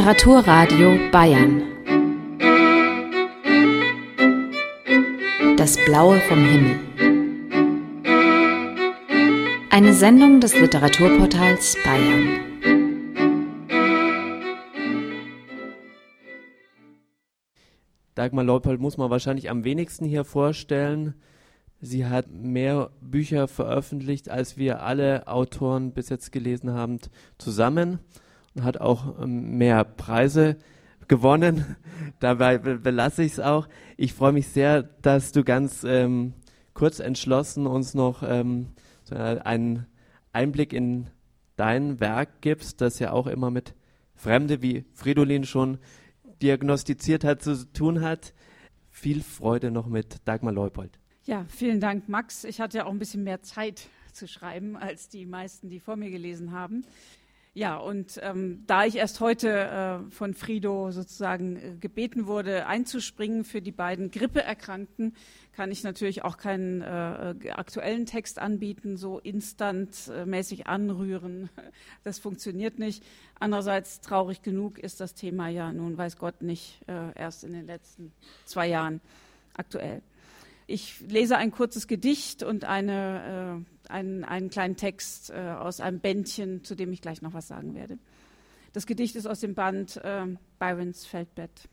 Literaturradio Bayern. Das Blaue vom Himmel. Eine Sendung des Literaturportals Bayern. Dagmar Leupold muss man wahrscheinlich am wenigsten hier vorstellen. Sie hat mehr Bücher veröffentlicht, als wir alle Autoren bis jetzt gelesen haben, zusammen und hat auch ähm, mehr Preise gewonnen. Dabei belasse ich es auch. Ich freue mich sehr, dass du ganz ähm, kurz entschlossen uns noch ähm, einen Einblick in dein Werk gibst, das ja auch immer mit Fremde, wie Fridolin schon diagnostiziert hat, zu tun hat. Viel Freude noch mit Dagmar Leupold. Ja, vielen Dank, Max. Ich hatte ja auch ein bisschen mehr Zeit zu schreiben als die meisten, die vor mir gelesen haben. Ja, und ähm, da ich erst heute äh, von Frido sozusagen äh, gebeten wurde, einzuspringen für die beiden Grippeerkrankten, kann ich natürlich auch keinen äh, aktuellen Text anbieten, so instantmäßig anrühren. Das funktioniert nicht. Andererseits traurig genug ist das Thema ja nun, weiß Gott, nicht äh, erst in den letzten zwei Jahren aktuell. Ich lese ein kurzes Gedicht und eine, äh, einen, einen, kleinen Text äh, aus einem Bändchen, zu dem ich gleich noch was sagen werde. Das Gedicht ist aus dem Band äh, Byrons Feldbett.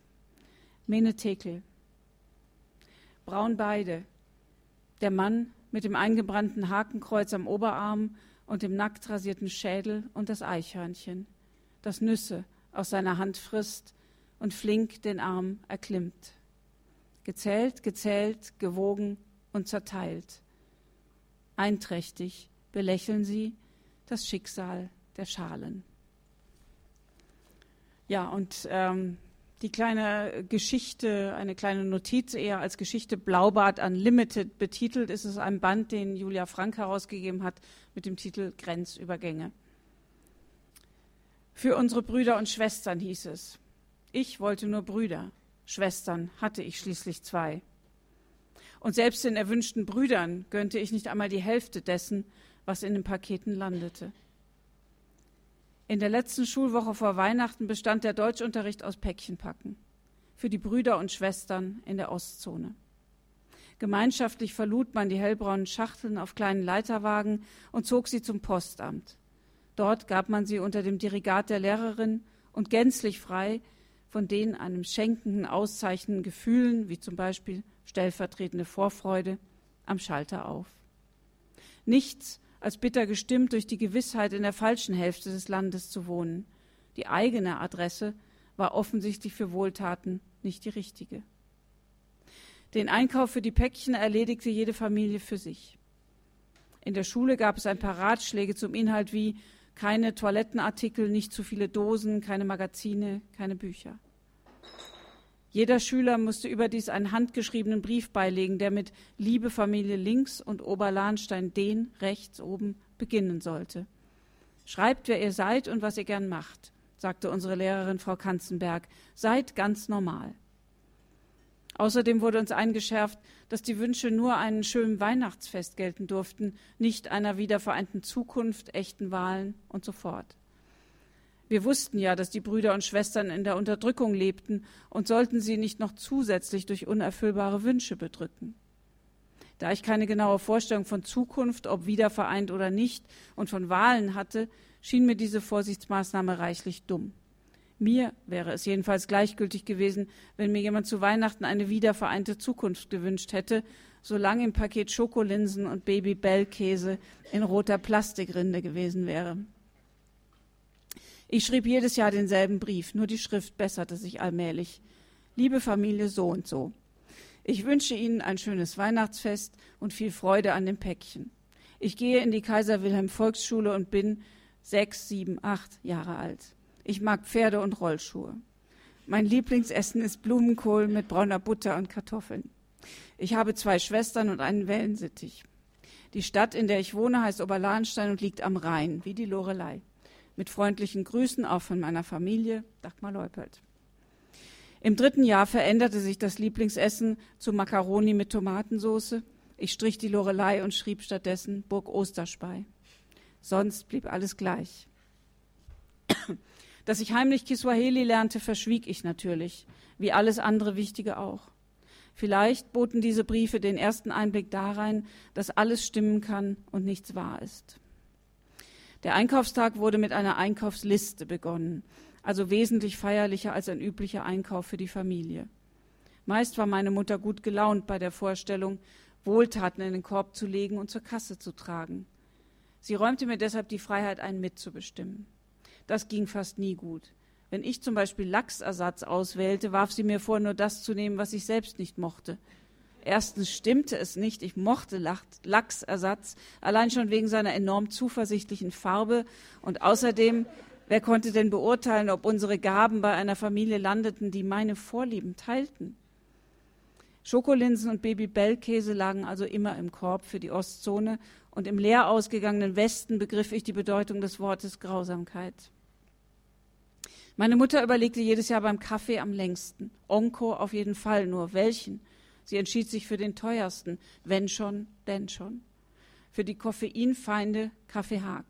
Mene Tekel. Braunbeide. Der Mann mit dem eingebrannten Hakenkreuz am Oberarm und dem nackt rasierten Schädel und das Eichhörnchen, das Nüsse aus seiner Hand frisst und flink den Arm erklimmt gezählt, gezählt, gewogen und zerteilt. Einträchtig belächeln sie das Schicksal der Schalen. Ja, und ähm, die kleine Geschichte, eine kleine Notiz eher als Geschichte Blaubart Unlimited betitelt, ist es ein Band, den Julia Frank herausgegeben hat mit dem Titel Grenzübergänge. Für unsere Brüder und Schwestern hieß es. Ich wollte nur Brüder. Schwestern hatte ich schließlich zwei. Und selbst den erwünschten Brüdern gönnte ich nicht einmal die Hälfte dessen, was in den Paketen landete. In der letzten Schulwoche vor Weihnachten bestand der Deutschunterricht aus Päckchenpacken für die Brüder und Schwestern in der Ostzone. Gemeinschaftlich verlud man die hellbraunen Schachteln auf kleinen Leiterwagen und zog sie zum Postamt. Dort gab man sie unter dem Dirigat der Lehrerin und gänzlich frei von den einem schenkenden, auszeichnenden Gefühlen, wie zum Beispiel stellvertretende Vorfreude, am Schalter auf. Nichts als bitter gestimmt durch die Gewissheit, in der falschen Hälfte des Landes zu wohnen. Die eigene Adresse war offensichtlich für Wohltaten nicht die richtige. Den Einkauf für die Päckchen erledigte jede Familie für sich. In der Schule gab es ein paar Ratschläge zum Inhalt wie keine Toilettenartikel, nicht zu viele Dosen, keine Magazine, keine Bücher. Jeder Schüler musste überdies einen handgeschriebenen Brief beilegen, der mit Liebe Familie links und Oberlahnstein den rechts oben beginnen sollte. Schreibt, wer ihr seid und was ihr gern macht, sagte unsere Lehrerin Frau Kanzenberg. Seid ganz normal. Außerdem wurde uns eingeschärft, dass die Wünsche nur einen schönen Weihnachtsfest gelten durften, nicht einer wiedervereinten Zukunft, echten Wahlen und so fort. Wir wussten ja, dass die Brüder und Schwestern in der Unterdrückung lebten und sollten sie nicht noch zusätzlich durch unerfüllbare Wünsche bedrücken. Da ich keine genaue Vorstellung von Zukunft, ob wiedervereint oder nicht, und von Wahlen hatte, schien mir diese Vorsichtsmaßnahme reichlich dumm. Mir wäre es jedenfalls gleichgültig gewesen, wenn mir jemand zu Weihnachten eine wiedervereinte Zukunft gewünscht hätte, solange im Paket Schokolinsen und Baby-Bell-Käse in roter Plastikrinde gewesen wäre. Ich schrieb jedes Jahr denselben Brief, nur die Schrift besserte sich allmählich. Liebe Familie so und so. Ich wünsche Ihnen ein schönes Weihnachtsfest und viel Freude an dem Päckchen. Ich gehe in die Kaiser Wilhelm Volksschule und bin sechs, sieben, acht Jahre alt. Ich mag Pferde und Rollschuhe. Mein Lieblingsessen ist Blumenkohl mit brauner Butter und Kartoffeln. Ich habe zwei Schwestern und einen Wellensittich. Die Stadt, in der ich wohne, heißt Oberlahnstein und liegt am Rhein, wie die Lorelei. Mit freundlichen Grüßen auch von meiner Familie, Dagmar Leupelt. Im dritten Jahr veränderte sich das Lieblingsessen zu Macaroni mit Tomatensauce. Ich strich die Lorelei und schrieb stattdessen Burg Osterspei. Sonst blieb alles gleich. Dass ich heimlich Kiswahili lernte, verschwieg ich natürlich, wie alles andere Wichtige auch. Vielleicht boten diese Briefe den ersten Einblick darein, dass alles stimmen kann und nichts wahr ist. Der Einkaufstag wurde mit einer Einkaufsliste begonnen, also wesentlich feierlicher als ein üblicher Einkauf für die Familie. Meist war meine Mutter gut gelaunt bei der Vorstellung, Wohltaten in den Korb zu legen und zur Kasse zu tragen. Sie räumte mir deshalb die Freiheit ein, mitzubestimmen. Das ging fast nie gut. Wenn ich zum Beispiel Lachsersatz auswählte, warf sie mir vor, nur das zu nehmen, was ich selbst nicht mochte. Erstens stimmte es nicht, ich mochte Lachsersatz, allein schon wegen seiner enorm zuversichtlichen Farbe. Und außerdem, wer konnte denn beurteilen, ob unsere Gaben bei einer Familie landeten, die meine Vorlieben teilten? Schokolinsen und Babybellkäse lagen also immer im Korb für die Ostzone und im leer ausgegangenen Westen begriff ich die Bedeutung des Wortes Grausamkeit. Meine Mutter überlegte jedes Jahr beim Kaffee am längsten. Onko auf jeden Fall, nur welchen? Sie entschied sich für den teuersten. Wenn schon, denn schon. Für die Koffeinfeinde Kaffee Haag.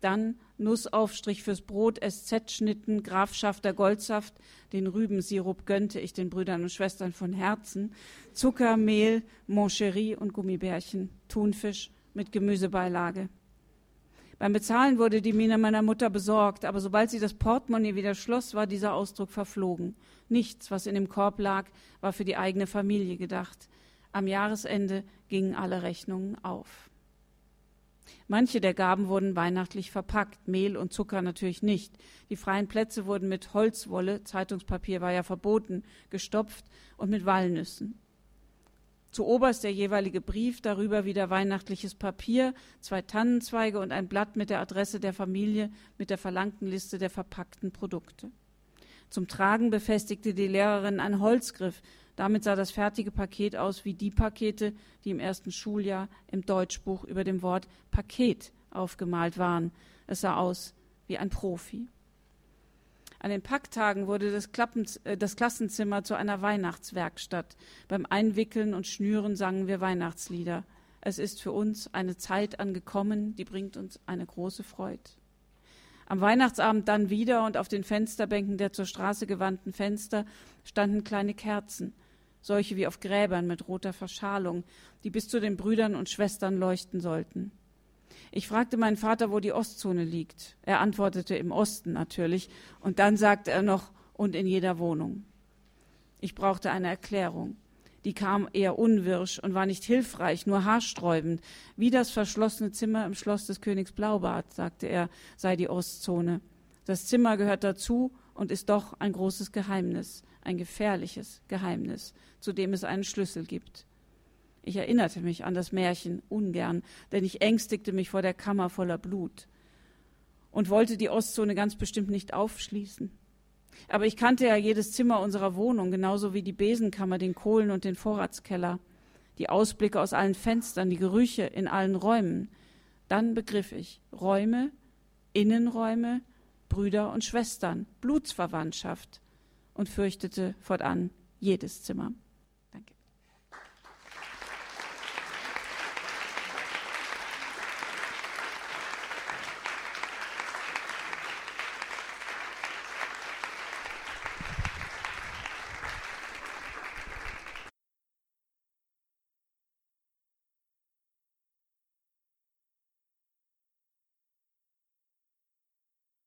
Dann Nussaufstrich fürs Brot, SZ-Schnitten, Grafschafter Goldsaft, den Rübensirup gönnte ich den Brüdern und Schwestern von Herzen, Zucker, Mehl, Moncherie und Gummibärchen, Thunfisch mit Gemüsebeilage. Beim Bezahlen wurde die Miene meiner Mutter besorgt, aber sobald sie das Portemonnaie wieder schloss, war dieser Ausdruck verflogen. Nichts, was in dem Korb lag, war für die eigene Familie gedacht. Am Jahresende gingen alle Rechnungen auf. Manche der Gaben wurden weihnachtlich verpackt, Mehl und Zucker natürlich nicht. Die freien Plätze wurden mit Holzwolle, Zeitungspapier war ja verboten, gestopft und mit Walnüssen. Zu oberst der jeweilige Brief, darüber wieder weihnachtliches Papier, zwei Tannenzweige und ein Blatt mit der Adresse der Familie mit der verlangten Liste der verpackten Produkte. Zum Tragen befestigte die Lehrerin einen Holzgriff. Damit sah das fertige Paket aus wie die Pakete, die im ersten Schuljahr im Deutschbuch über dem Wort Paket aufgemalt waren. Es sah aus wie ein Profi. An den Packtagen wurde das, äh, das, Klassenzimmer zu einer Weihnachtswerkstatt. Beim Einwickeln und Schnüren sangen wir Weihnachtslieder. Es ist für uns eine Zeit angekommen, die bringt uns eine große Freude. Am Weihnachtsabend dann wieder und auf den Fensterbänken der zur Straße gewandten Fenster standen kleine Kerzen, solche wie auf Gräbern mit roter Verschalung, die bis zu den Brüdern und Schwestern leuchten sollten. Ich fragte meinen Vater, wo die Ostzone liegt. Er antwortete im Osten natürlich. Und dann sagte er noch, und in jeder Wohnung. Ich brauchte eine Erklärung. Die kam eher unwirsch und war nicht hilfreich, nur haarsträubend. Wie das verschlossene Zimmer im Schloss des Königs Blaubart, sagte er, sei die Ostzone. Das Zimmer gehört dazu und ist doch ein großes Geheimnis, ein gefährliches Geheimnis, zu dem es einen Schlüssel gibt. Ich erinnerte mich an das Märchen ungern, denn ich ängstigte mich vor der Kammer voller Blut und wollte die Ostzone ganz bestimmt nicht aufschließen. Aber ich kannte ja jedes Zimmer unserer Wohnung, genauso wie die Besenkammer, den Kohlen- und den Vorratskeller, die Ausblicke aus allen Fenstern, die Gerüche in allen Räumen. Dann begriff ich Räume, Innenräume, Brüder und Schwestern, Blutsverwandtschaft und fürchtete fortan jedes Zimmer.